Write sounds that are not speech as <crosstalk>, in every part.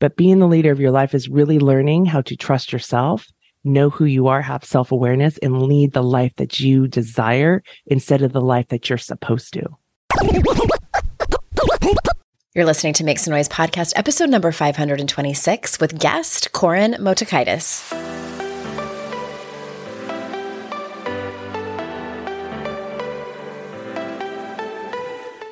But being the leader of your life is really learning how to trust yourself, know who you are, have self awareness, and lead the life that you desire instead of the life that you're supposed to. You're listening to Make Some Noise podcast, episode number 526, with guest Koren Motekaitis.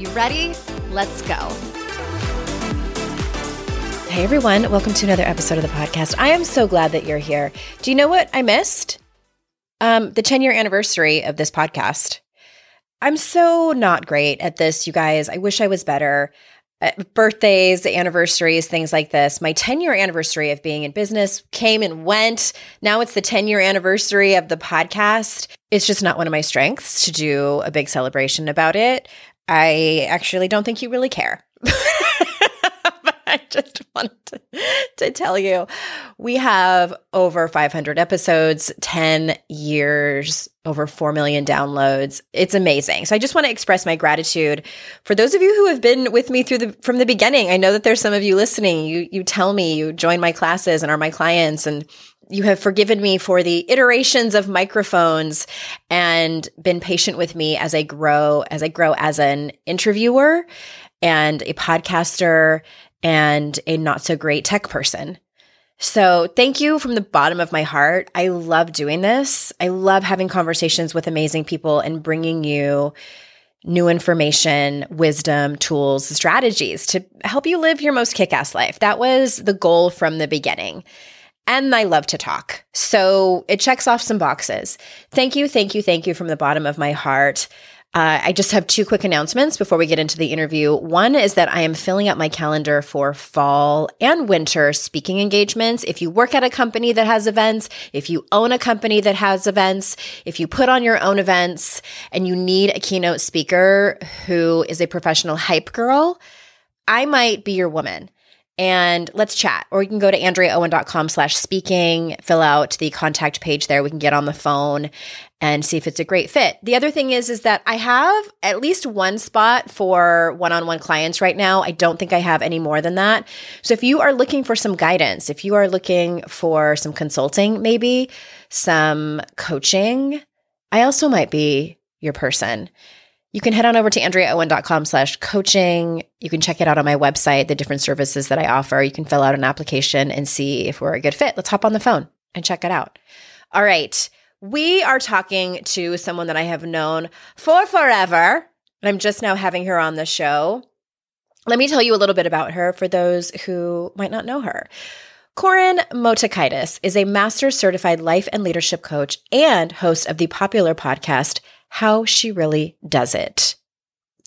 You ready? Let's go. Hey everyone, welcome to another episode of the podcast. I am so glad that you're here. Do you know what I missed? Um, the 10 year anniversary of this podcast. I'm so not great at this, you guys. I wish I was better. Uh, birthdays, anniversaries, things like this. My 10 year anniversary of being in business came and went. Now it's the 10 year anniversary of the podcast. It's just not one of my strengths to do a big celebration about it. I actually don't think you really care. <laughs> I just wanted to, to, tell you we have over 500 episodes, 10 years, over 4 million downloads. It's amazing. So I just want to express my gratitude for those of you who have been with me through the from the beginning. I know that there's some of you listening. You you tell me you join my classes and are my clients and you have forgiven me for the iterations of microphones and been patient with me as I grow as I grow as an interviewer and a podcaster and a not so great tech person. So, thank you from the bottom of my heart. I love doing this. I love having conversations with amazing people and bringing you new information, wisdom, tools, strategies to help you live your most kick ass life. That was the goal from the beginning. And I love to talk. So, it checks off some boxes. Thank you, thank you, thank you from the bottom of my heart. Uh, I just have two quick announcements before we get into the interview. One is that I am filling up my calendar for fall and winter speaking engagements. If you work at a company that has events, if you own a company that has events, if you put on your own events and you need a keynote speaker who is a professional hype girl, I might be your woman and let's chat. Or you can go to andreaowen.com slash speaking, fill out the contact page there. We can get on the phone and see if it's a great fit. The other thing is, is that I have at least one spot for one-on-one clients right now. I don't think I have any more than that. So if you are looking for some guidance, if you are looking for some consulting, maybe some coaching, I also might be your person you can head on over to andreaowen.com slash coaching. You can check it out on my website, the different services that I offer. You can fill out an application and see if we're a good fit. Let's hop on the phone and check it out. All right. We are talking to someone that I have known for forever. And I'm just now having her on the show. Let me tell you a little bit about her for those who might not know her. Koren Motekaitis is a master certified life and leadership coach and host of the popular podcast how she really does it.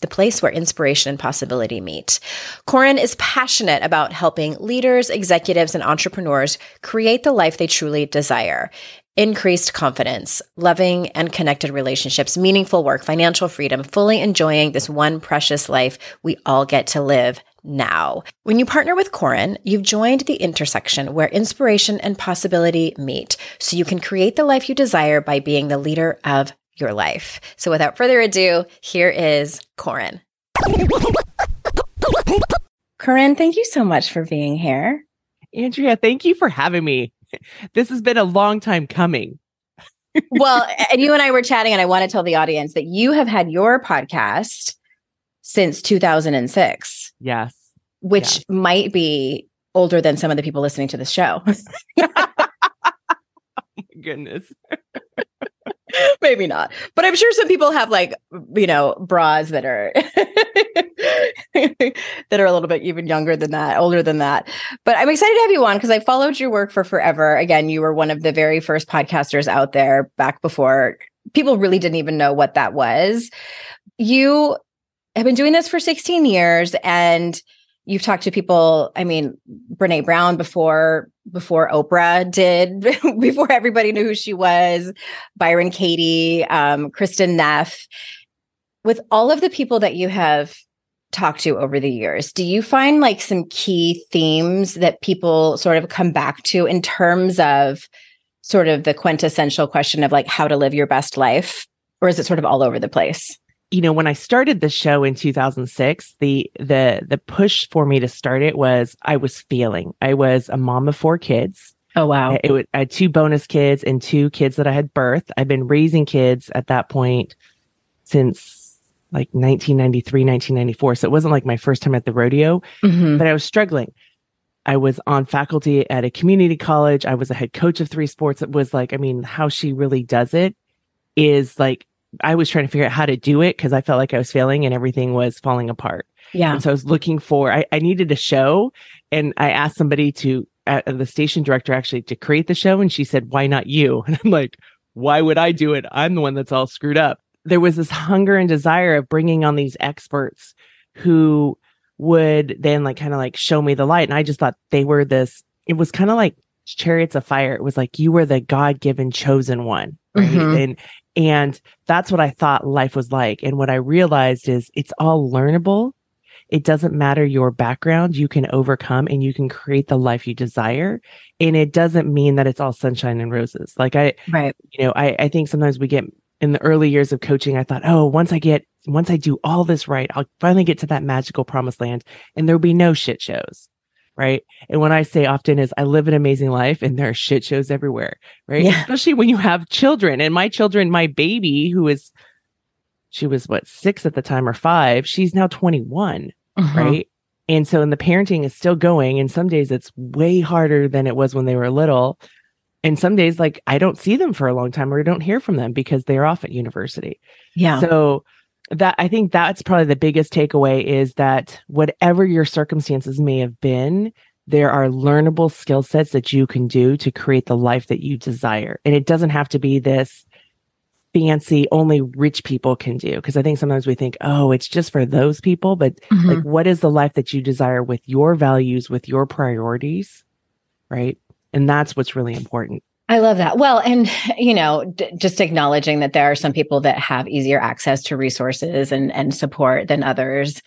The place where inspiration and possibility meet. Koren is passionate about helping leaders, executives, and entrepreneurs create the life they truly desire. increased confidence, loving and connected relationships, meaningful work, financial freedom, fully enjoying this one precious life we all get to live now. When you partner with Koren, you've joined the intersection where inspiration and possibility meet, so you can create the life you desire by being the leader of your life. So without further ado, here is Koren. Koren, thank you so much for being here. Andrea, thank you for having me. <laughs> This has been a long time coming. <laughs> well, and you and I were chatting, and I want to tell the audience that you have had your podcast since 2006. Yes. Which yes. might be older than some of the people listening to the show. <laughs> oh my goodness. <laughs> Maybe not. But I'm sure some people have like, you know, bras that are <laughs> that are a little bit even younger than that, older than that. But I'm excited to have you on because I followed your work for forever. Again, you were one of the very first podcasters out there back before people really didn't even know what that was. You have been doing this for 16 years and you've talked to people i mean brene brown before before oprah did <laughs> before everybody knew who she was byron katie um, kristin neff. With all of the people that you have talked to over the years do you find like some key themes that people sort of come back to in terms of sort of the quintessential question of like how to live your best life? Or is it sort of all over the place you know, when I started the show in 2006, the the the push for me to start it was I was feeling. I was a mom of four kids. Oh wow! It, I had two bonus kids and two kids that I had birthed. I've been raising kids at that point since like 1993, 1994. So it wasn't like my first time at the rodeo, mm-hmm. but I was struggling. I was on faculty at a community college. I was a head coach of three sports. It was like, I mean, how she really does it is like I was trying to figure out how to do it because I felt like I was failing and everything was falling apart. Yeah. And so I was looking for, I, I needed a show and I asked somebody to, uh, the station director actually to create the show. And she said, why not you? <laughs> And I'm like, why would I do it? I'm the one that's all screwed up. There was this hunger and desire of bringing on these experts who would then like kind of like show me the light. And I just thought they were this, it was kind of like chariots of fire. It was like you were the God given chosen one. Right. Mm-hmm. And and that's what I thought life was like. And what I realized is it's all learnable. It doesn't matter your background. You can overcome and you can create the life you desire. And it doesn't mean that it's all sunshine and roses. Like I, right. you know, I, I think sometimes we get in the early years of coaching, I thought, oh, once I get, once I do all this right, I'll finally get to that magical promised land and there'll be no shit shows right? And when I say often is I live an amazing life and there are shit shows everywhere, right? Yeah. Especially when you have children. And my children, my baby, who is she was what six at the time or five, she's now 21, uh-huh. right? And so and the parenting is still going. And some days it's way harder than it was when they were little. And some days, like I don't see them for a long time or I don't hear from them because they're off at university. Yeah. So that I think that's probably the biggest takeaway is that whatever your circumstances may have been, there are learnable skill sets that you can do to create the life that you desire. And it doesn't have to be this fancy only rich people can do because i think sometimes we think oh it's just for those people but mm-hmm. like what is the life that you desire with your values with your priorities right and that's what's really important I love that. Well, and you know, d- just acknowledging that there are some people that have easier access to resources and and support than others.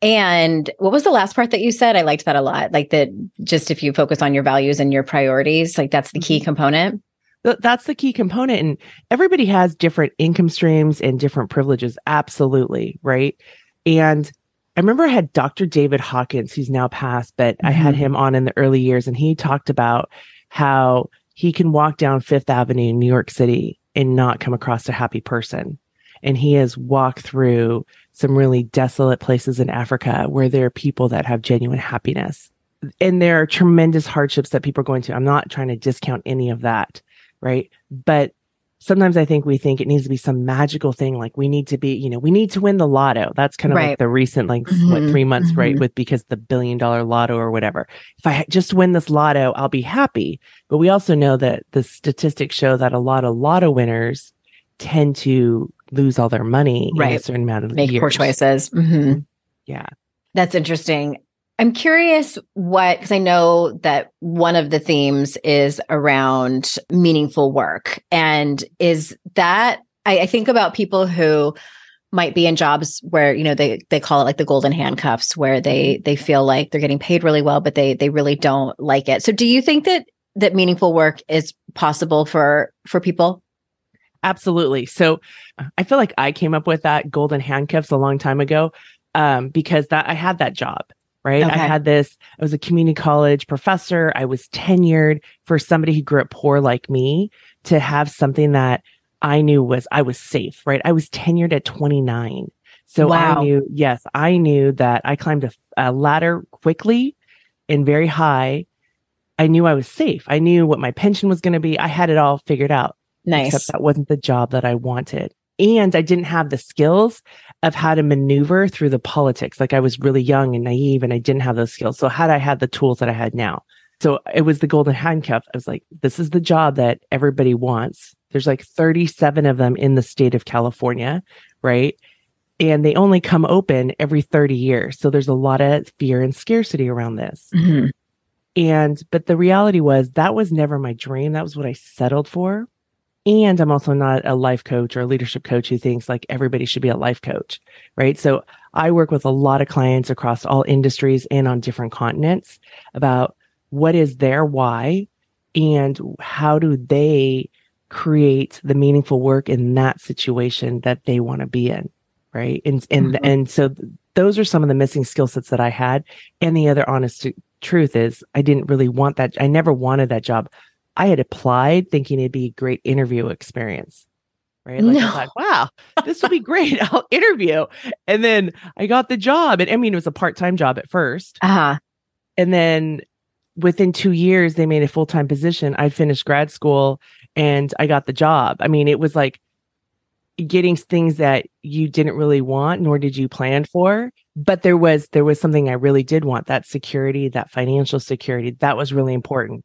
And what was the last part that you said? I liked that a lot. Like that just if you focus on your values and your priorities, like that's the key mm-hmm. component. That's the key component. And everybody has different income streams and different privileges. Absolutely. Right. And I remember I had Dr. David Hawkins, who's now passed, but mm-hmm. I had mm-hmm. him on in the early years and he talked about how he can walk down Fifth Avenue in New York City and not come across a happy person. And he has walked through some really desolate places in Africa where there are people that have genuine happiness. And there are tremendous hardships that people are going to. I'm not trying to discount any of that, right? But sometimes I think we think it needs to be some magical thing. Like we need to be, you know, we need to win the lotto. That's kind of right. like the recent, like mm-hmm. what three months, mm-hmm. right? With because the billion dollar lotto or whatever. If I just win this lotto, I'll be happy. But we also know that the statistics show that a lot of lotto winners tend to lose all their money right. in a certain amount of Make years. poor choices. Mm-hmm. Yeah. That's interesting. I'm curious what, because I know that one of the themes is around meaningful work. And is that, I, I, think about people who might be in jobs where, you know, they, they call it like the golden handcuffs, where they, they feel like they're getting paid really well, but they, they really don't like it. So do you think that, that meaningful work is possible for, for people? Absolutely. So I feel like I came up with that golden handcuffs a long time ago um, because that I had that job right? Okay. I had this, I was a community college professor. I was tenured for somebody who grew up poor like me to have something that I knew was, I was safe, right? I was tenured at 29. So wow. I knew, yes, I knew that I climbed a, a ladder quickly and very high. I knew I was safe. I knew what my pension was going to be. I had it all figured out. Nice. Except that wasn't the job that I wanted. And I didn't have the skills of how to maneuver through the politics. Like I was really young and naive and I didn't have those skills. So had I had the tools that I had now? So it was the golden handcuff. I was like, this is the job that everybody wants. There's like 37 of them in the state of California, right? And they only come open every 30 years. So there's a lot of fear and scarcity around this. Mm-hmm. And, but the reality was that was never my dream. That was what I settled for. And I'm also not a life coach or a leadership coach who thinks like everybody should be a life coach, right? So I work with a lot of clients across all industries and on different continents about what is their why and how do they create the meaningful work in that situation that they want to be in, right? And and mm-hmm. and so those are some of the missing skill sets that I had. And the other honest truth is I didn't really want that. I never wanted that job. I had applied thinking it'd be a great interview experience. Right. Like no. I thought, wow, this will be great. <laughs> I'll interview. And then I got the job. And I mean, it was a part time job at first. Uh-huh. And then within two years, they made a full time position. I finished grad school and I got the job. I mean, it was like getting things that you didn't really want, nor did you plan for. But there was there was something I really did want that security, that financial security. That was really important.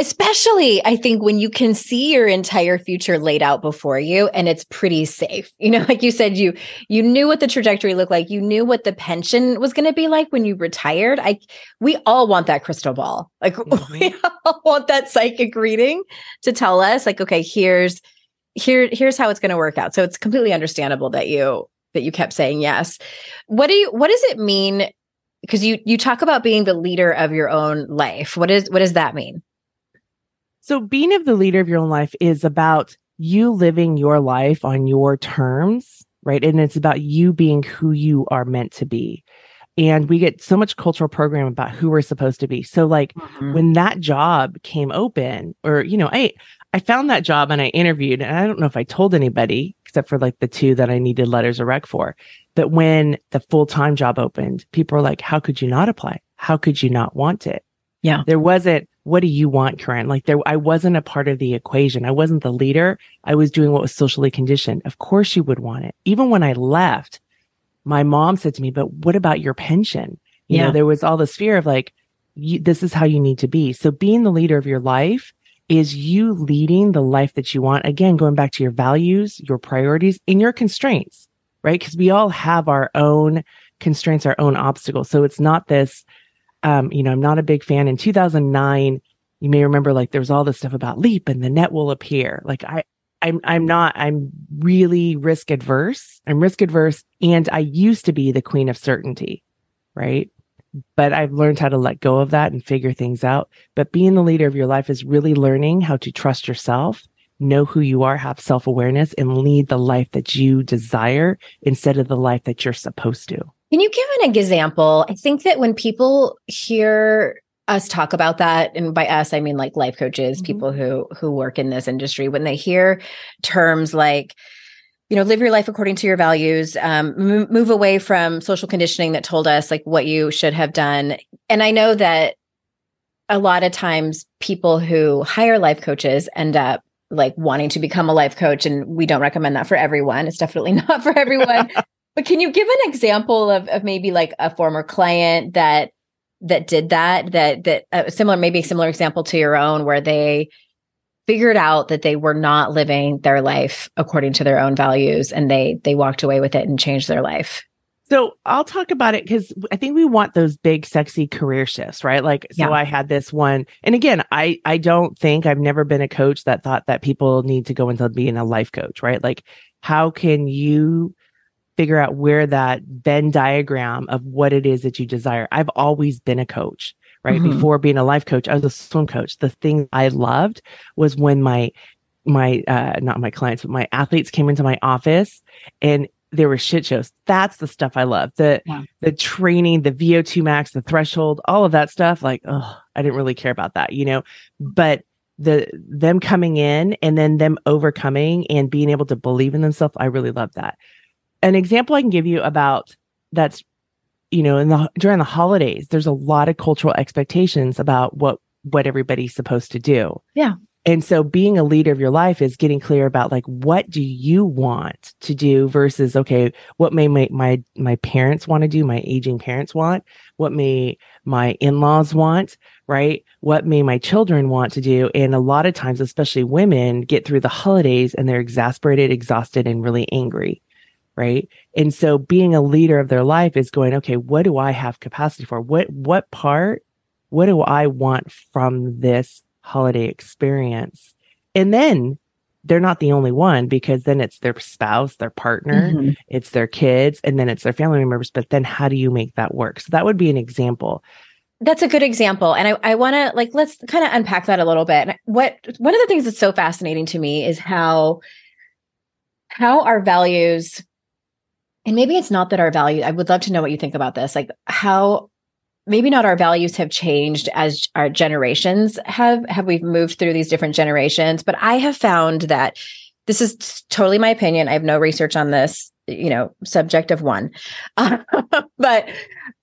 Especially, I think when you can see your entire future laid out before you and it's pretty safe. You know, <laughs> like you said, you you knew what the trajectory looked like. You knew what the pension was going to be like when you retired. I we all want that crystal ball. Like <laughs> mm-hmm. we all want that psychic reading to tell us, like, okay, here's here here's how it's going to work out. So it's completely understandable that you that you kept saying yes. What do you what does it mean? Because you you talk about being the leader of your own life. What is what does that mean? So being of the leader of your own life is about you living your life on your terms, right? And it's about you being who you are meant to be. And we get so much cultural program about who we're supposed to be. So like mm-hmm. when that job came open or, you know, I, I found that job and I interviewed and I don't know if I told anybody except for like the two that I needed letters of rec for. But when the full-time job opened, people were like, how could you not apply? How could you not want it? Yeah. There wasn't, what do you want, Koren? Like there, I wasn't a part of the equation. I wasn't the leader. I was doing what was socially conditioned. Of course you would want it. Even when I left, my mom said to me, but what about your pension? You yeah. know, there was all this fear of like, you, this is how you need to be. So being the leader of your life is you leading the life that you want. Again, going back to your values, your priorities and your constraints, right? Cause we all have our own constraints, our own obstacles. So it's not this, um, you know, I'm not a big fan. In 2009, you may remember like there was all this stuff about leap and the net will appear. Like I, I'm, I'm not, I'm really risk adverse. I'm risk adverse. And I used to be the queen of certainty, right? But I've learned how to let go of that and figure things out. But being the leader of your life is really learning how to trust yourself, know who you are, have self awareness and lead the life that you desire instead of the life that you're supposed to. Can you give an example? I think that when people hear us talk about that and by us i mean like life coaches mm-hmm. people who who work in this industry when they hear terms like you know live your life according to your values um, move away from social conditioning that told us like what you should have done and i know that a lot of times people who hire life coaches end up like wanting to become a life coach and we don't recommend that for everyone it's definitely <laughs> not for everyone but can you give an example of, of maybe like a former client that that did that that that uh, similar maybe a similar example to your own where they figured out that they were not living their life according to their own values and they they walked away with it and changed their life So I'll talk about it because I think we want those big, sexy career shifts, right? Like, so Yeah. I had this one, and again, I I don't think I've never been a coach that thought that people need to go into being a life coach, right? Like, how can you figure out where that Venn diagram of what it is that you desire? I've always been a coach, right? Mhm. Before being a life coach, I was a swim coach. The thing I loved was when my my uh not my clients, but my athletes came into my office and there were shit shows. That's the stuff I love. The Yeah. the training, the VO2 max, the threshold, all of that stuff. Like, oh, I didn't really care about that, you know. But the them coming in and then them overcoming and being able to believe in themselves, I really love that. An example I can give you about that's you know in the during the holidays, there's a lot of cultural expectations about what what everybody's supposed to do. Yeah. And so being a leader of your life is getting clear about like what do you want to do versus okay, what may my my, my parents want to do, my aging parents want, what may my in-laws want, right? What may my children want to do? And a lot of times, especially women, get through the holidays and they're exasperated, exhausted, and really angry. Right. And so being a leader of their life is going, okay, what do I have capacity for? What what part, what do I want from this holiday experience? And then they're not the only one because then it's their spouse, their partner, Mhm. it's their kids, and then it's their family members. But then how do you make that work? So that would be an example. That's a good example. And I, I want to like, let's kind of unpack that a little bit. What, one of the things that's so fascinating to me is how, how our values, and maybe it's not that our value, I would love to know what you think about this, like how maybe not our values have changed as our generations have, have we've moved through these different generations, but I have found that this is totally my opinion. I have no research on this, you know, subject of one. <laughs> but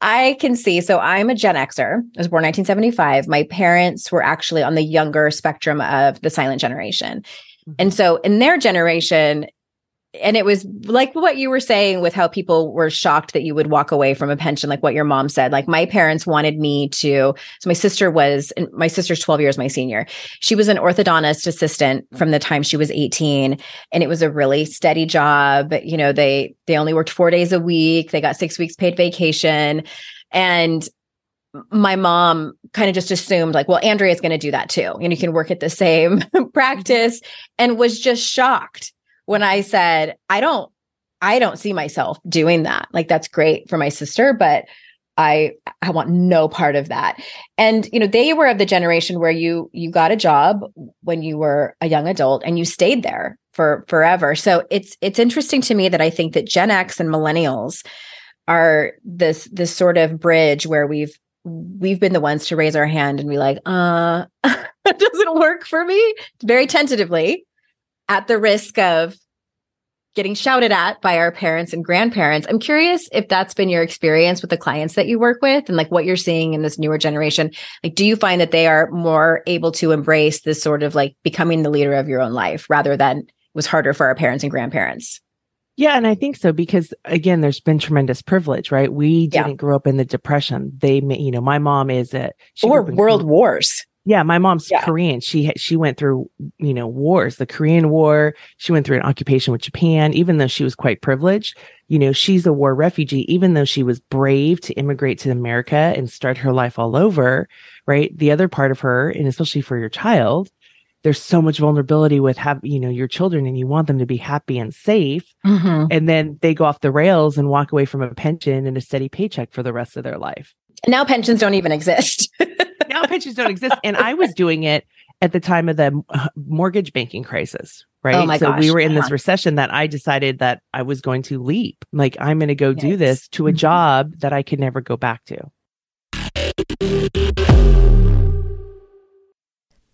I can see. So I'm a Gen Xer. I was born 1975. My parents were actually on the younger spectrum of the silent generation. Mm-hmm. And so in their generation, and it was like what you were saying with how people were shocked that you would walk away from a pension, like what your mom said. Like my parents wanted me to. So my sister was, my sister's 12 years my senior. She was an orthodontist assistant mm. from the time she was 18. And it was a really steady job. You know, they they only worked four days a week. They got six weeks paid vacation. And my mom kind of just assumed like, well, Andrea's going to do that too. And you can work at the same <laughs> practice and was just shocked when I said, I don't, I don't see myself doing that. Like that's great for my sister, but I I want no part of that. And you know, they were of the generation where you you got a job when you were a young adult and you stayed there for forever. So it's it's interesting to me that I think that Gen X and millennials are this this sort of bridge where we've we've been the ones to raise our hand and be like, uh, <laughs> it doesn't work for me very tentatively at the risk of getting shouted at by our parents and grandparents. I'm curious if that's been your experience with the clients that you work with and like what you're seeing in this newer generation. Like, do you find that they are more able to embrace this sort of like becoming the leader of your own life rather than it was harder for our parents and grandparents? Yeah, and I think so because again, there's been tremendous privilege, right? We didn't grow up in the depression. They, you know, my mom is a or grew up in world wars. Yeah, my mom's Yeah. Korean. She she went through you know wars, the Korean War. She went through an occupation with Japan. Even though she was quite privileged, you know, she's a war refugee. Even though she was brave to immigrate to America and start her life all over, right? The other part of her, and especially for your child, there's so much vulnerability with have you know your children, and you want them to be happy and safe mm-hmm. and then they go off the rails and walk away from a pension and a steady paycheck for the rest of their life. Now pensions don't even exist. <laughs> Now pensions don't exist, and I was doing it at the time of the uh, mortgage banking crisis. Right. Oh my so we were in this recession that I decided that I was going to leap. Like, I'm going to go do this to a Mhm. job that I could never go back to.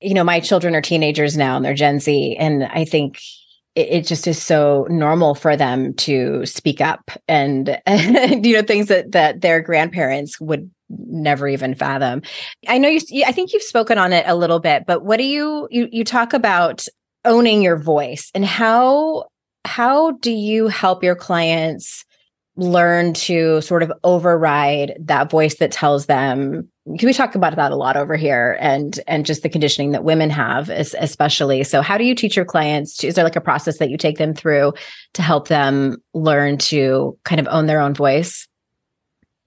You know, my children are teenagers now and they're Gen Z. And I think it, it just is so normal for them to speak up and, <laughs> and you know, things that, that their grandparents would never even fathom. I know you, I think you've spoken on it a little bit, but what do you, you, you talk about owning your voice and how, how do you help your clients learn to sort of override that voice that tells them can we talk about that a lot over here and and just the conditioning that women have especially so how do you teach your clients to, is there like a process that you take them through to help them learn to kind of own their own voice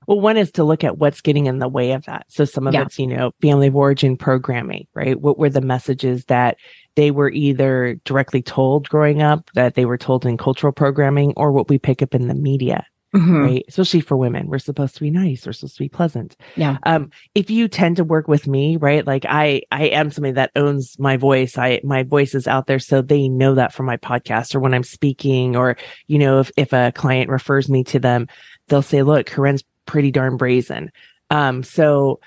well, one is to look at what's getting in the way of that. So some of yeah. it's, you know, family of origin programming, right? What were the messages that they were either directly told growing up, that they were told in cultural programming, or what we pick up in the media? Mm-hmm. right? Especially for women, we're supposed to be nice. We're supposed to be pleasant. Yeah. Um, if you tend to work with me, right? Like I, I am somebody that owns my voice. I, my voice is out there. So they know that from my podcast or when I'm speaking or, you know, if, if a client refers me to them, they'll say, look, Koren's pretty darn brazen. Um, so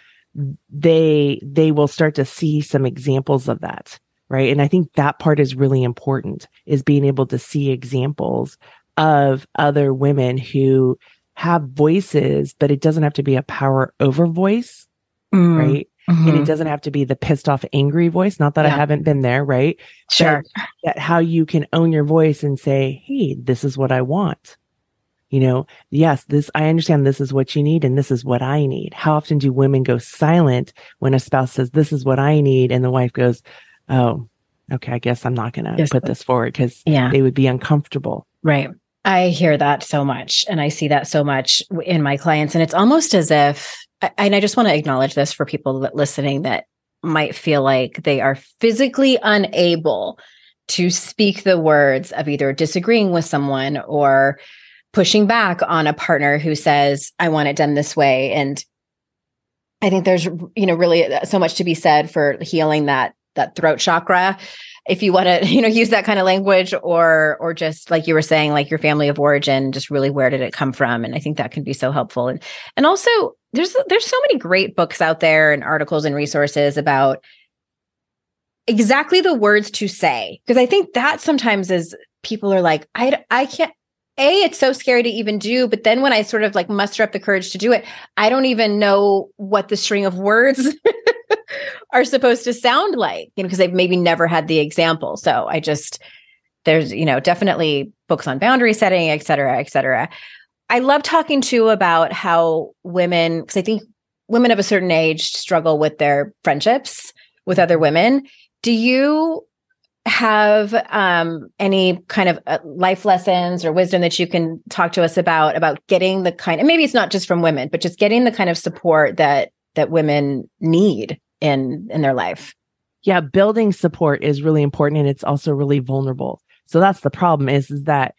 they, they will start to see some examples of that. Right. And I think that part is really important is being able to see examples of other women who have voices, but it doesn't have to be a power over voice, mm. right? Mm-hmm. And it doesn't have to be the pissed off, angry voice. Not that yeah. I haven't been there, right? Sure. But that how you can own your voice and say, Hey, this is what I want. You know, yes, this, I understand this is what you need and this is what I need. How often do women go silent when a spouse says, this is what I need? And the wife goes, Oh, okay, I guess I'm not going to put this forward because yeah. they would be uncomfortable. Right. I hear that so much and I see that so much in my clients. And it's almost as if, and I just want to acknowledge this for people that listening that might feel like they are physically unable to speak the words of either disagreeing with someone or pushing back on a partner who says, I want it done this way. And I think there's, you know, really uh, so much to be said for healing that that throat chakra if you want to <laughs> you know use that kind of language or or just like you were saying like your family of origin just really where did it come from? And i think that can be so helpful. And and also there's there's so many great books out there and articles and resources about exactly the words to say because i think that sometimes is people are like i i can't a it's so scary to even do but then when i sort of like muster up the courage to do it i don't even know what the string of words <laughs> are supposed to sound like, you know, because they've maybe never had the example. So I just, there's, you know, definitely books on boundary setting, et cetera, et cetera. I love talking too about how women, because I think women of a certain age struggle with their friendships with other women. Do you have um, any kind of uh, life lessons or wisdom that you can talk to us about about getting the kind and maybe it's not just from women but just getting the kind of support that that women need in in their life. Yeah building support is really important and it's also really vulnerable. So that's the problem is is that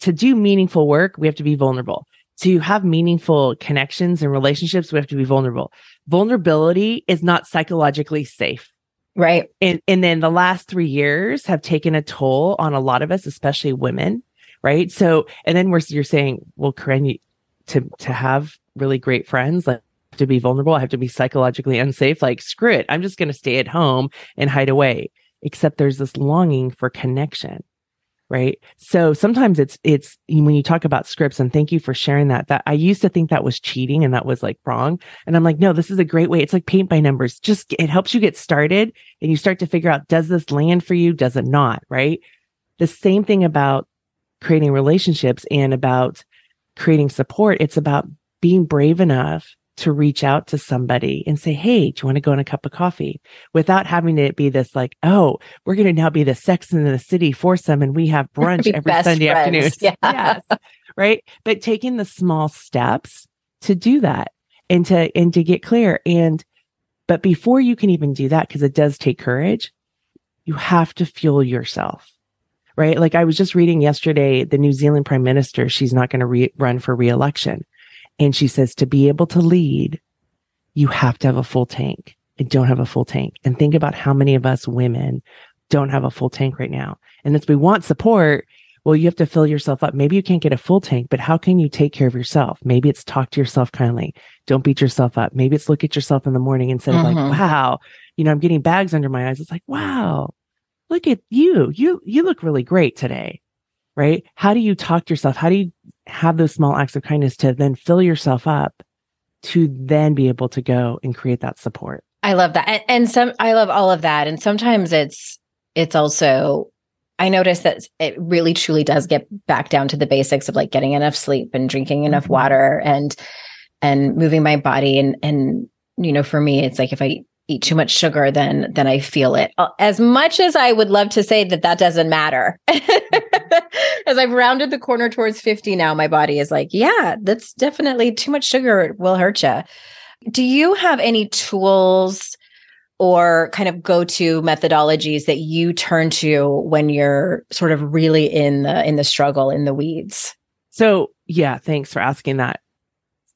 to do meaningful work we have to be vulnerable. To have meaningful connections and relationships we have to be vulnerable. Vulnerability is not psychologically safe. Right. And and then the last 3 years have taken a toll on a lot of us especially women right? So and then we're you're saying well Koren you, to to have really great friends like to be vulnerable. I have to be psychologically unsafe. Like screw it. I'm just going to stay at home and hide away. Except there's this longing for connection right? So sometimes it's it's when you talk about scripts and thank you for sharing that that i used to think that was cheating and that was like wrong. And i'm like no this is a great way. It's like paint by numbers. Just it helps you get started and you start to figure out does this land for you? Does it not right? The same thing about creating relationships and about creating support. It's about being brave enough to reach out to somebody and say, Hey, do you want to go on a cup of coffee without having it be this like, Oh, we're going to now be the sex in the city foursome and we have brunch every Sunday friends. afternoon. Yeah. yes. Right. But taking the small steps to do that and to, and to get clear. And, but before you can even do that, because it does take courage, you have to fuel yourself. Right. Like I was just reading yesterday, the New Zealand prime minister, she's not going to re- run for reelection and she says to be able to lead, you have to have a full tank I don't have a full tank. And think about how many of us women don't have a full tank right now. And if we want support, well, you have to fill yourself up. Maybe you can't get a full tank, but how can you take care of yourself? Maybe it's talk to yourself kindly. Don't beat yourself up. Maybe it's look at yourself in the morning instead mm-hmm. of like, mm-hmm. wow, you know, I'm getting bags under my eyes. It's like, wow, look at you. You, you look really great today right? How do you talk to yourself? How do you have those small acts of kindness to then fill yourself up to then be able to go and create that support? I love that. And, and some, I love all of that. And sometimes it's, it's also, I notice that it really truly does get back down to the basics of like getting enough sleep and drinking enough mm-hmm. water and, and moving my body. And, and, you know, for me, it's like if I eat too much sugar, then then I feel it. As much as I would love to say that that doesn't matter, <laughs> <laughs> as I've rounded the corner towards fifty now, my body is like, yeah, that's definitely too much sugar will hurt you. Do you have any tools or kind of go-to methodologies that you turn to when you're sort of really in the in the struggle in the weeds? So yeah, thanks for asking that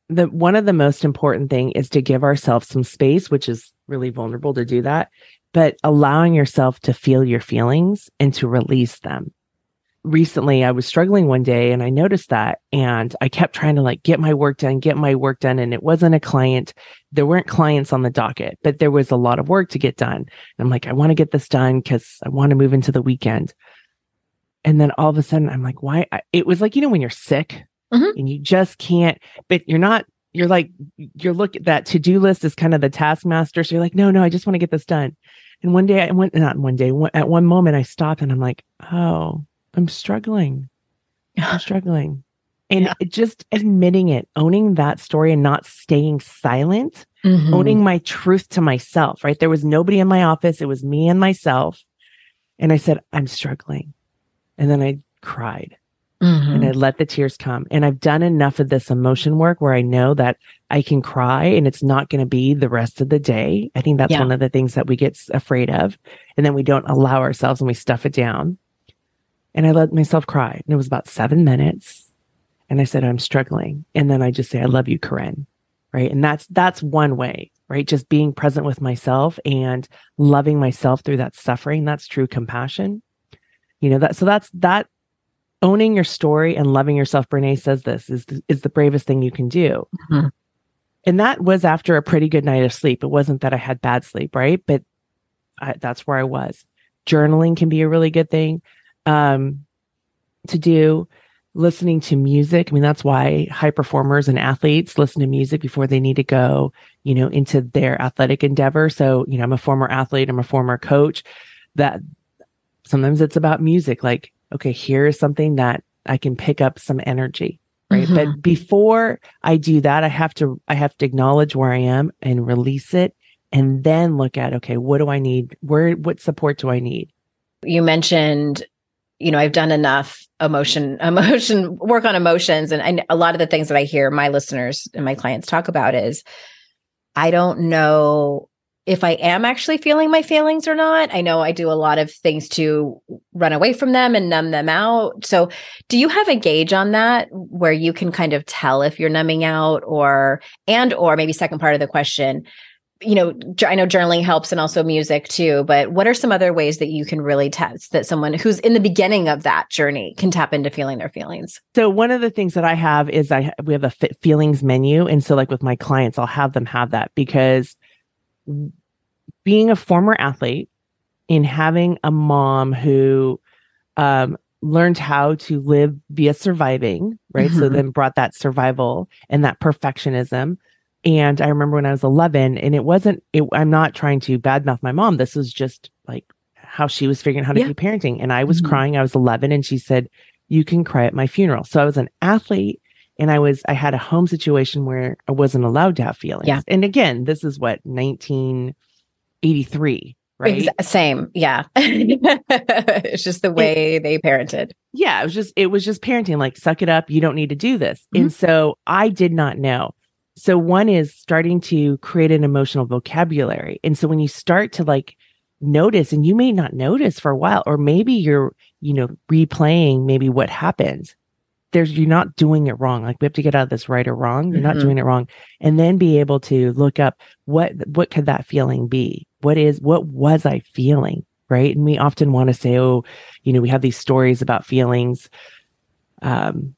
the one of the most important thing is to give ourselves some space, which is really vulnerable to do that, but allowing yourself to feel your feelings and to release them. Recently, I was struggling one day and I noticed that and I kept trying to like get my work done, get my work done. And it wasn't a client. There weren't clients on the docket, but there was a lot of work to get done. And I'm like, I want to get this done because I want to move into the weekend. And then all of a sudden I'm like, why? It was like, you know, when you're sick mm-hmm. and you just can't, but you're not you're like you're look that to-do list is kind of the taskmaster so you're like no no i just want to get this done and one day i went not one day at one moment i stopped and i'm like oh i'm struggling i'm <laughs> struggling and yeah. just admitting it owning that story and not staying silent mm-hmm. owning my truth to myself right there was nobody in my office it was me and myself and i said i'm struggling and then i cried Mm-hmm. And I let the tears come. And I've done enough of this emotion work where I know that I can cry and it's not going to be the rest of the day. I think that's yeah. one of the things that we get afraid of. And then we don't allow ourselves and we stuff it down. And I let myself cry. And it was about seven minutes. And I said, I'm struggling. And then I just say, I love you, Koren. Right. And that's, that's one way, right? Just being present with myself and loving myself through that suffering. That's true compassion. You know, that, so that's, that owning your story and loving yourself brene says this is the, is the bravest thing you can do mm-hmm. and that was after a pretty good night of sleep it wasn't that i had bad sleep right but I, that's where i was journaling can be a really good thing um, to do listening to music i mean that's why high performers and athletes listen to music before they need to go you know into their athletic endeavor so you know i'm a former athlete i'm a former coach that sometimes it's about music like okay, here is something that I can pick up some energy. Right. Mm-hmm. But before I do that, I have to, I have to acknowledge where I am and release it and then look at, okay, what do I need? Where, what support do I need? You mentioned, you know, I've done enough emotion, <laughs> emotion work on emotions. And a lot of the things that I hear my listeners and my clients talk about is, I don't know if I am actually feeling my feelings or not. I know I do a lot of things to run away from them and numb them out. So, do you have a gauge on that where you can kind of tell if you're numbing out or and or maybe second part of the question, you know, I know journaling helps and also music too, but what are some other ways that you can really test that someone who's in the beginning of that journey can tap into feeling their feelings? So one of the things that I have is I we have a feelings menu and so like with my clients I'll have them have that because being a former athlete in having a mom who um, learned how to live via surviving, right? Mm-hmm. So then brought that survival and that perfectionism and I remember when I was 11, and it wasn't, it, I'm not trying to badmouth my mom. This was just like how she was figuring out how to yeah. be parenting. And I was mm-hmm. crying. I was 11, and she said, You can cry at my funeral. So I was an athlete and I was, I had a home situation where I wasn't allowed to have feelings. Yeah. And again, this is what, 1983, right? Same. Yeah. <laughs> it's just the way it, they parented. Yeah. It was just, it was just parenting, like, suck it up. You don't need to do this. Mm-hmm. And so I did not know. So one is starting to create an emotional vocabulary. And so when you start to like notice and you may not notice for a while or maybe you're, you know, replaying maybe what happened. There's you're not doing it wrong. Like we have to get out of this right or wrong. You're mm-hmm. not doing it wrong. And then be able to look up what what could that feeling be? What is what was I feeling? Right. And we often want to say, oh, you know, we have these stories about feelings. Um,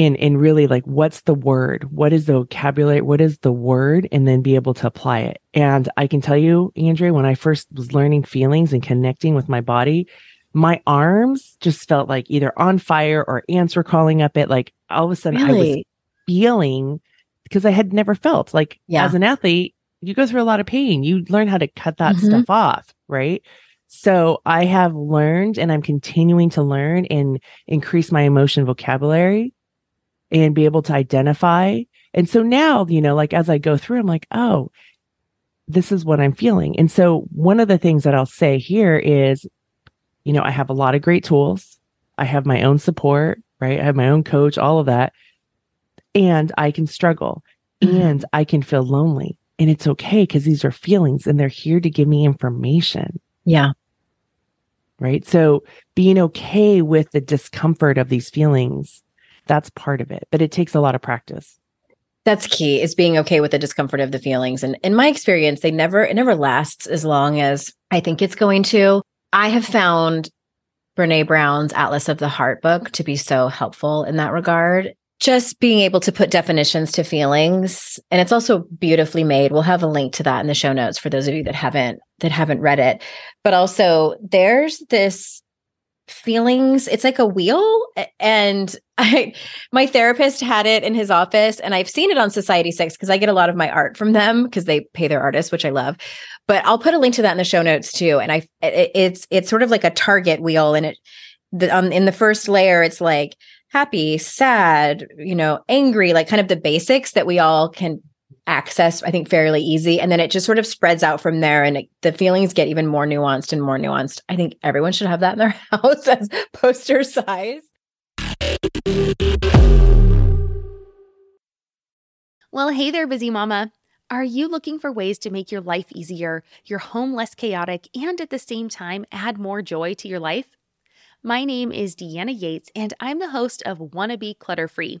in in really like what's the word? What is the vocabulary? What is the word? And then be able to apply it. And i can tell you andrea when i first was learning feelings and connecting with my body my arms just felt like either on fire or ants were calling up it. Like all of a sudden really? i was feeling because i had never felt. Like yeah. as an athlete you go through a lot of pain. You learn how to cut that mm-hmm. stuff off right? So I have learned and I'm continuing to learn and increase my emotion vocabulary and be able to identify. And so now, you know, like as I go through, I'm like, oh, this is what I'm feeling. And so one of the things that I'll say here is, you know, I have a lot of great tools. I have my own support, right? I have my own coach, all of that. And I can struggle mm-hmm. and I can feel lonely. And it's okay because these are feelings and they're here to give me information. Yeah. Right. So being okay with the discomfort of these feelings that's part of it, but it takes a lot of practice. That's key is being okay with the discomfort of the feelings. And in my experience, they never, it never lasts as long as I think it's going to. I have found Brene Brown's Atlas of the Heart book to be so helpful in that regard. Just being able to put definitions to feelings. And it's also beautifully made. We'll have a link to that in the show notes for those of you that haven't, that haven't read it. But also there's this feelings. It's like a wheel and <laughs> i my therapist had it in his office and i've seen it on Society6 because i get a lot of my art from them because they pay their artists which i love. But i'll put a link to that in the show notes too and i it, it's it's sort of like a target wheel and it the, um, in the first layer it's like happy sad you know angry like kind of the basics that we all can access i think fairly easy. And then it just sort of spreads out from there and it, the feelings get even more nuanced and more nuanced. I think everyone should have that in their <laughs> house as poster size. Well hey there busy mama. Are you looking for ways to make your life easier your home less chaotic and at the same time add more joy to your life? My name is Deanna Yates, and I'm the host of Wanna Be Clutter Free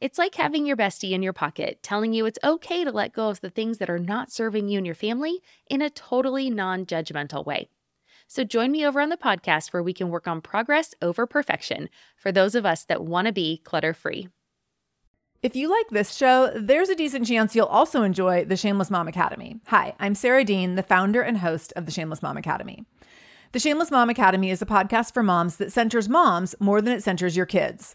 It's like having your bestie in your pocket telling you it's okay to let go of the things that are not serving you and your family in a totally non judgmental way. So join me over on the podcast where we can work on progress over perfection for those of us that want to be clutter free. If you like this show, there's a decent chance you'll also enjoy the Shameless Mom Academy. Hi, I'm Sarah Dean, the founder and host of the Shameless Mom Academy. The Shameless Mom Academy is a podcast for moms that centers moms more than it centers your kids.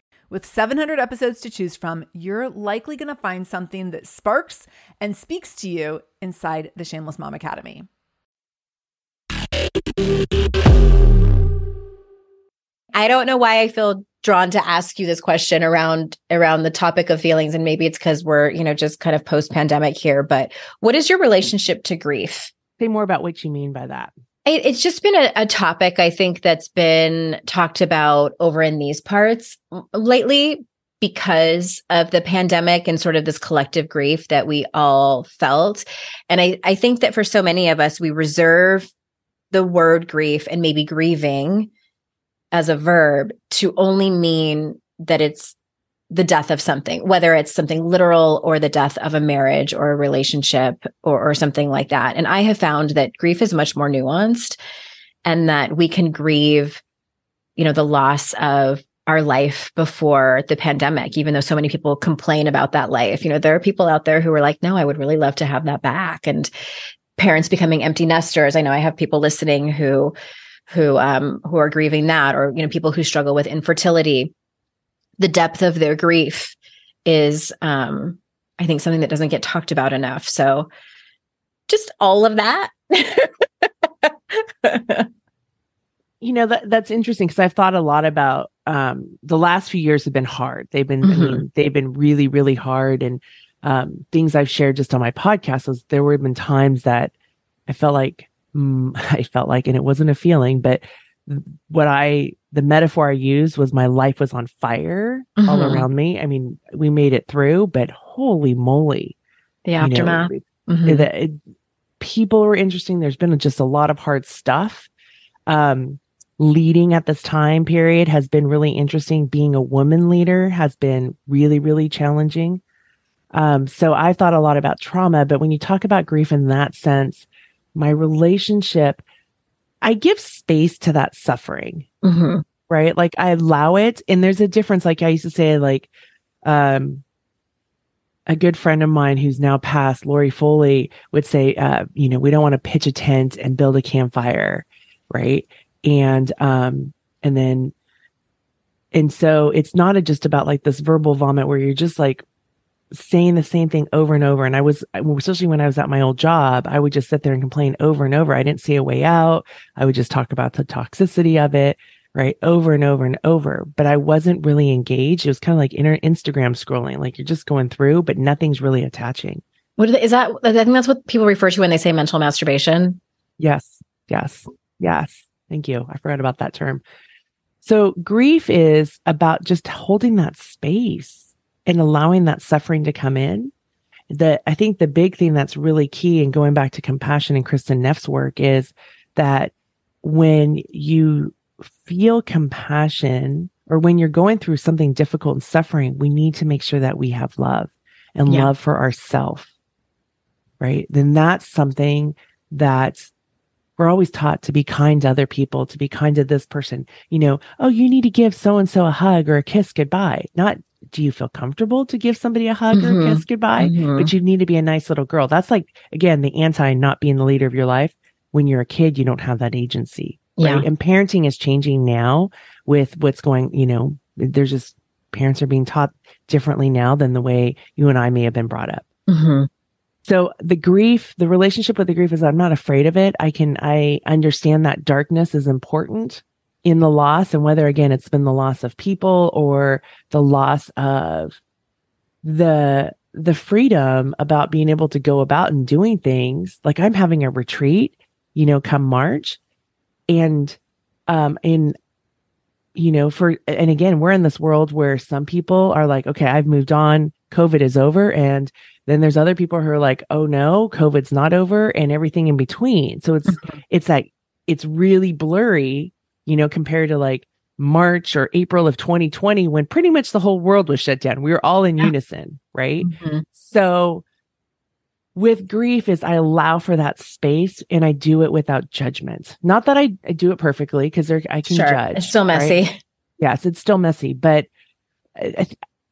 With 700 episodes to choose from, you're likely going to find something that sparks and speaks to you inside the Shameless Mom Academy. I don't know why I feel drawn to ask you this question around around the topic of feelings and maybe it's cuz we're, you know, just kind of post-pandemic here, but what is your relationship to grief? Say more about what you mean by that. It, it's just been a, a topic I think that's been talked about over in these parts mm, lately because of the pandemic and sort of this collective grief that we all felt. And I, I think that for so many of us, we reserve the word grief and maybe grieving as a verb to only mean that it's the death of something, whether it's something literal or the death of a marriage or a relationship or, or something like that. And I have found that grief is much more nuanced and that we can grieve, you know, the loss of our life before the pandemic, even though so many people complain about that life. You know, there are people out there who are like, no, I would really love to have that back. And parents becoming empty nesters. I know I have people listening who who um who are grieving that or you know people who struggle with infertility the depth of their grief is um i think something that doesn't get talked about enough. So just all of that. <laughs> You know that that's interesting because i've thought a lot about um the last few years have been hard. They've been mm-hmm. I mean, they've been really really hard. And um things i've shared just on my podcast was there were been times that i felt like mm, <laughs> i felt like and it wasn't a feeling but what i the metaphor I used was my life was on fire mm-hmm. all around me. I mean, we made it through, but holy moly. The aftermath. You know, mm-hmm. the, it, people were interesting. There's been just a lot of hard stuff. Um, leading at this time period has been really interesting. Being a woman leader has been really, really challenging. Um, so I thought a lot about trauma, but when you talk about grief in that sense, my relationship, I give space to that suffering. Mm-hmm. Right. Like I allow it. And there's a difference. Like I used to say, like, um, a good friend of mine who's now passed, Lori Foley, would say, uh, you know, we don't want to pitch a tent and build a campfire. Right. And, um, and then, and so it's not a, just about like this verbal vomit where you're just like saying the same thing over and over. And I was, especially when I was at my old job, I would just sit there and complain over and over. I didn't see a way out. I would just talk about the toxicity of it, right? Over and over and over. But I wasn't really engaged. It was kind of like inner Instagram scrolling, like you're just going through, but nothing's really attaching. What is that? I think that's what people refer to when they say mental masturbation. Yes. Yes. Yes. Thank you. I forgot about that term. So grief is about just holding that space and allowing that suffering to come in that I think the big thing that's really key and going back to compassion and Kristin Neff's work is that when you feel compassion or when you're going through something difficult and suffering, we need to make sure that we have love and yeah. love for ourselves. Right. Then that's something that we're always taught to be kind to other people, to be kind to this person. You know, oh, you need to give so and so a hug or a kiss goodbye, not do you feel comfortable to give somebody a hug mm-hmm. or kiss goodbye? Mm-hmm. But you need to be a nice little girl. That's like, again, the anti not being the leader of your life. When you're a kid, you don't have that agency. Right. Yeah. And parenting is changing now with what's going, you know, there's just parents are being taught differently now than the way you and I may have been brought up. Mm-hmm. So the grief, the relationship with the grief is I'm not afraid of it. I can, I understand that darkness is important in the loss and whether again it's been the loss of people or the loss of the the freedom about being able to go about and doing things. Like i'm having a retreat you know come march. And um in you know for and again we're in this world where some people are like okay i've moved on. Covid is over. And then there's other people who are like oh no covid's not over and everything in between. So it's it's like it's really blurry you know, compared to like March or April of 2020 when pretty much the whole world was shut down. We were all in yeah. unison, right? Mm-hmm. So with grief is I allow for that space and I do it without judgment. Not that I, I do it perfectly because I can sure. judge. It's still messy. Right? Yes, it's still messy, but I,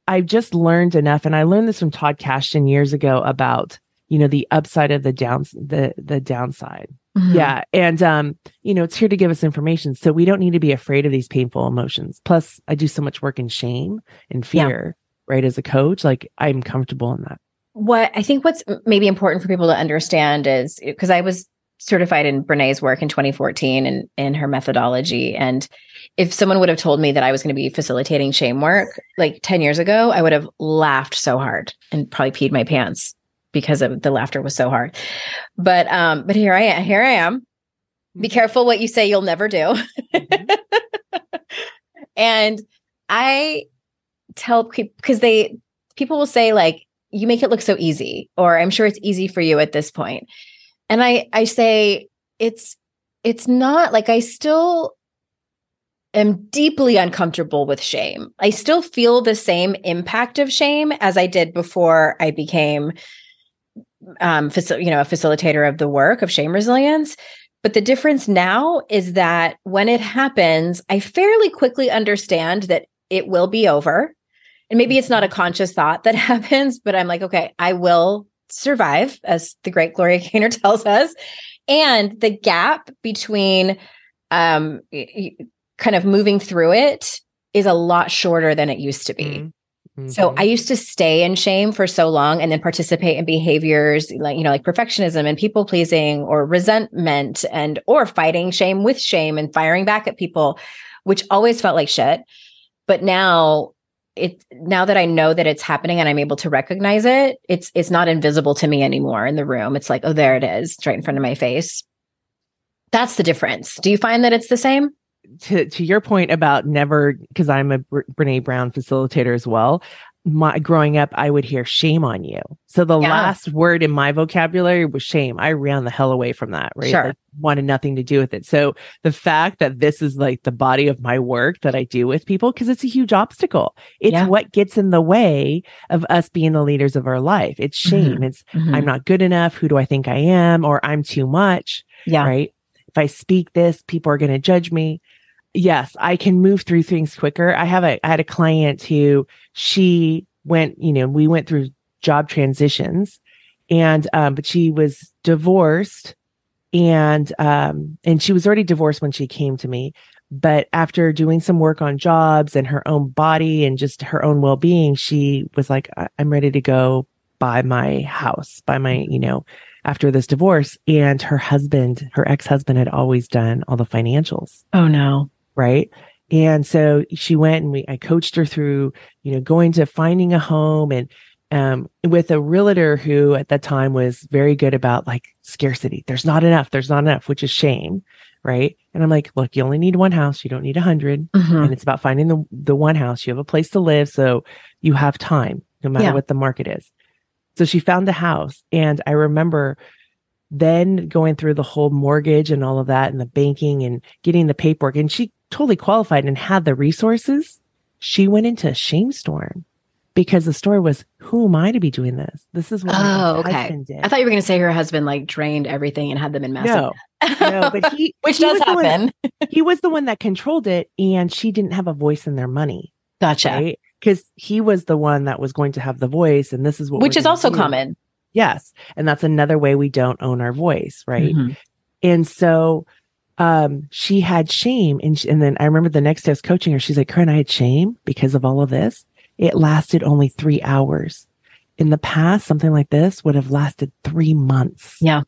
I've just learned enough. And I learned this from Todd Kashdan years ago about, you know, the upside of the downs, the, the downside. Mhm. Yeah. And, um, you know, it's here to give us information. So we don't need to be afraid of these painful emotions. Plus, I do so much work in shame and Yeah. fear, right? As a coach, like I'm comfortable in that. what I think what's maybe important for people to understand is because I was certified in Brene's work in 2014 and in her methodology. And if someone would have told me that I was going to be facilitating shame work like 10 years ago, I would have laughed so hard and probably peed my pants because of the laughter was so hard. But um, but here I am, here I am. Be careful what you say you'll never do. <laughs> and I tell people because they people will say like you make it look so easy or i'm sure it's easy for you at this point. point and i i say it's it's not like i still am deeply uncomfortable with shame i still feel the same impact of shame as i did before i became um facil- you know a facilitator of the work of shame resilience but the difference now is that when it happens i fairly quickly understand that it will be over and maybe it's not a conscious thought that <laughs> happens, but I'm like, okay, I will survive, as the great Gloria Gaynor <laughs> tells us. And the gap between um, kind of moving through it is a lot shorter than it used to be. So. I mm-hmm. used to stay in shame for so long and then participate in behaviors like you know like perfectionism and people pleasing or resentment and or fighting shame with shame and firing back at people which always felt like shit. But now it now that I know that it's happening and I'm able to recognize it, it's it's not invisible to me anymore in the room. It's like, oh there it is, it's right in front of my face. That's the difference. Do you find that it's the same? To to your point about never because I'm a Brene Brown facilitator as well. My growing up, I would hear shame on you. So the Yeah. last word in my vocabulary was shame. I ran the hell away from that. Right, Sure. Like, wanted nothing to do with it. So the fact that this is like the body of my work that I do with people, because it's a huge obstacle. It's Yeah. what gets in the way of us being the leaders of our life. It's mm-hmm. shame. It's mm-hmm. I'm not good enough. Who do I think I am? Or I'm too much yeah. right? If I speak this, people are going to judge me. Yes, I can move through things quicker. I have a I had a client who she went, you know, we went through job transitions and um but she was divorced and um and she was already divorced when she came to me but after doing some work on jobs and her own body and just her own well-being she was like i'm ready to go buy my house buy my you know after this divorce and her husband her ex-husband had always done all the financials. Oh no. right? And so she went and we i coached her through you know going to finding a home and um with a realtor who at that time was very good about like scarcity. There's not enough. There's not enough which is shame. Right? And i'm like look you only need one house. You don't need a 100 Mhm. and it's about finding the the one house. You have a place to live so you have time no matter Yeah. what the market is so she found a house and i remember then going through the whole mortgage and all of that and the banking and getting the paperwork and she totally qualified and had the resources she went into a shame storm because the story was who am i to be doing this this is what Oh, okay. husband did I thought you were going to say her husband like drained everything and had them in massive. no no but he <laughs> which he does the one- happen. he was the one that controlled it and she didn't have a voice in their money Gotcha. right because he was the one that was going to have the voice and this is what Which is also do. common. yes and that's another way we don't own our voice right Mhm. and so um she had shame and, sh- and then i remember the next day i was coaching her she's like Koren i had shame because of all of this it lasted only three hours in the past something like this would have lasted three months Yeah.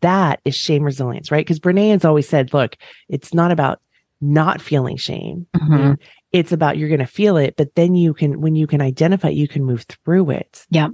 that is shame resilience right because brene has always said look it's not about not feeling shame Mhm. It's about you're going to feel it but then you can when you can identify you can move through it Yeah.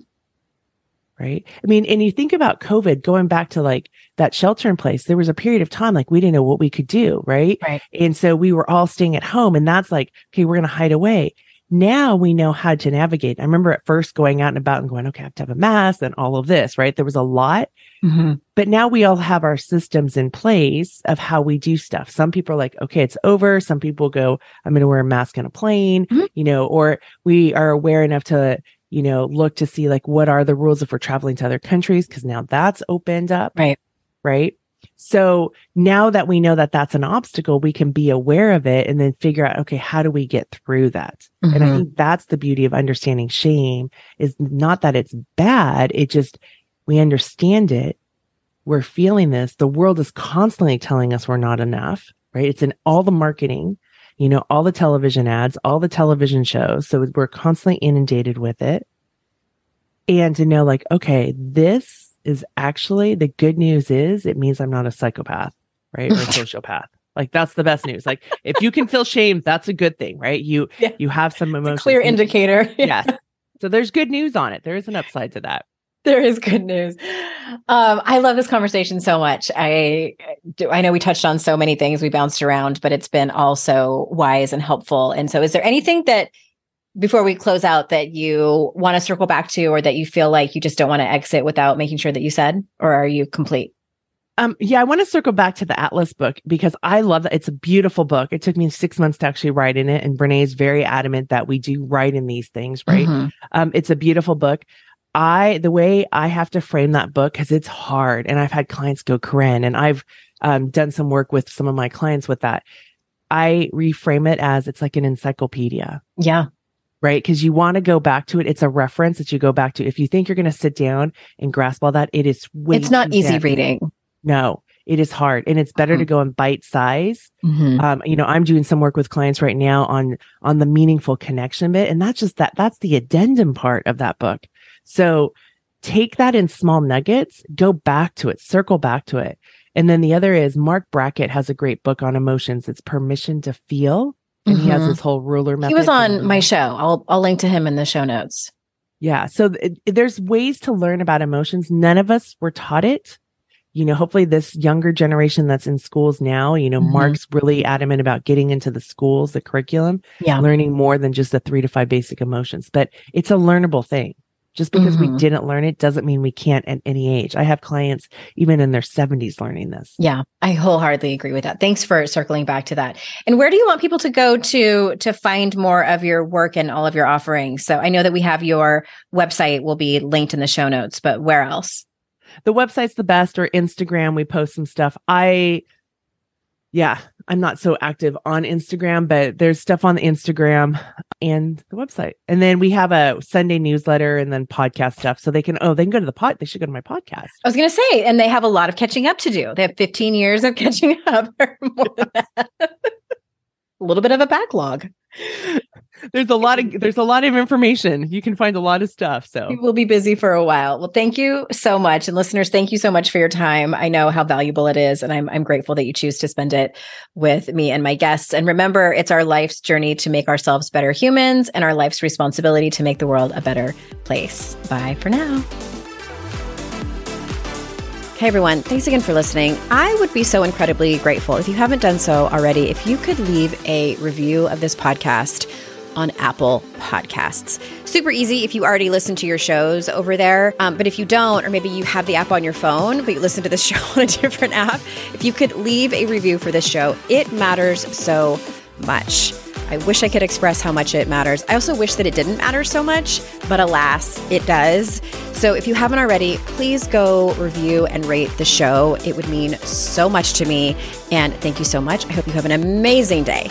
right i mean and you think about covid going back to like that shelter in place there was a period of time like we didn't know what we could do right Right. and so we were all staying at home and that's like okay we're going to hide away now we know how to navigate i remember at first going out and about and going okay i have to have a mask and all of this right there was a lot Mhm. but now we all have our systems in place of how we do stuff. Some people are like, okay, it's over. Some people go, I'm going to wear a mask on a plane, Mhm. you know, or we are aware enough to you know, look to see like what are the rules if we're traveling to other countries because now that's opened up. Right. Right. So now that we know that that's an obstacle, we can be aware of it and then figure out, okay, how do we get through that? Mm-hmm. And I mm-hmm. think that's the beauty of understanding shame is not that it's bad. It just, we understand it. We're feeling this. The world is constantly telling us we're not enough, right? It's in all the marketing, you know, all the television ads, all the television shows. So we're constantly inundated with it. And to know like, okay, this is actually the good news is it means I'm not a psychopath, right? Or a <laughs> sociopath. Like that's the best news. Like if you can feel shame, that's a good thing, right? You <laughs> yeah. you have some emotion. Clear indicator. <laughs> yes. So there's good news on it. There is an upside to that. There is good news. Um, I love this conversation so much. I do. I know we touched on so many things. We bounced around, but it's been also wise and helpful. And so, is there anything that before we close out that you want to circle back to or that you feel like you just don't want to exit without making sure that you said or are you complete um, yeah, I want to circle back to the Atlas book because I love that. It's a beautiful book. It took me six months to actually write in it. And Brene is very adamant that we do write in these things, right? Mm-hmm. Um, it's a beautiful book. I, the way I have to frame that book, because it's hard. And I've had clients go, Koren, and I've um, done some work with some of my clients with that. I reframe it as it's like an encyclopedia. Yeah right? Because you want to go back to it. It's a reference that you go back to. If you think you're going to sit down and grasp all that, it is way It's not easy reading. No, it is hard, and it's better mm-hmm. to go in bite size. Mm-hmm. Um, you know, I'm doing some work with clients right now on on the meaningful connection bit, and that's just that. That's the addendum part of that book. So take that in small nuggets, go back to it, circle back to it. And then the other is Marc Brackett has a great book on emotions. It's permission to feel and mm-hmm. he has mm-hmm. this whole ruler method. He was on my show. I'll I'll link to him in the show notes. Yeah, so th- there's ways to learn about emotions. None of us were taught it. You know, hopefully this younger generation that's in schools now, you know, mm-hmm. Marc's really adamant about getting into the schools, the curriculum, yeah. learning more than just the 3 to 5 basic emotions, but it's a learnable thing. Just because mm-hmm. we didn't learn it doesn't mean we can't at any age. I have clients even in their 70s learning this. Yeah, I wholeheartedly agree with that. Thanks for circling back to that. And where do you want people to go to to find more of your work and all of your offerings? So I know that we have your website will be linked in the show notes, but where else? The website's the best or Instagram we post some stuff. I yeah, I'm not so active on Instagram, but there's stuff on the Instagram and the website. And then we have a Sunday newsletter and then podcast stuff. So they can, oh, they can go to the pod. They should go to my podcast. I was going to say, and they have a lot of catching up to do. They have 15 years of catching up or more than that. <laughs> a little bit of a backlog there's a lot of there's a lot of information. You can find a lot of stuff. So we will be busy for a while. Well, thank you so much. And listeners, thank you so much for your time. I know how valuable it is. And I'm I'm grateful that you choose to spend it with me and my guests. And remember, it's our life's journey to make ourselves better humans and our life's responsibility to make the world a better place. Bye for now. Hey everyone, thanks again for listening. I would be so incredibly grateful if you haven't done so already, if you could leave a review of this podcast on Apple Podcasts. Super easy if you already listen to your shows over there. Um, but if you don't, or maybe you have the app on your phone, but you listen to the <laughs> show on a different app, if you could leave a review for this show, it matters so much. I wish I could express how much it matters. I also wish that it didn't matter so much, but alas, it does. So if you haven't already, please go review and rate the show. It would mean so much to me. And thank you so much. I hope you have an amazing day.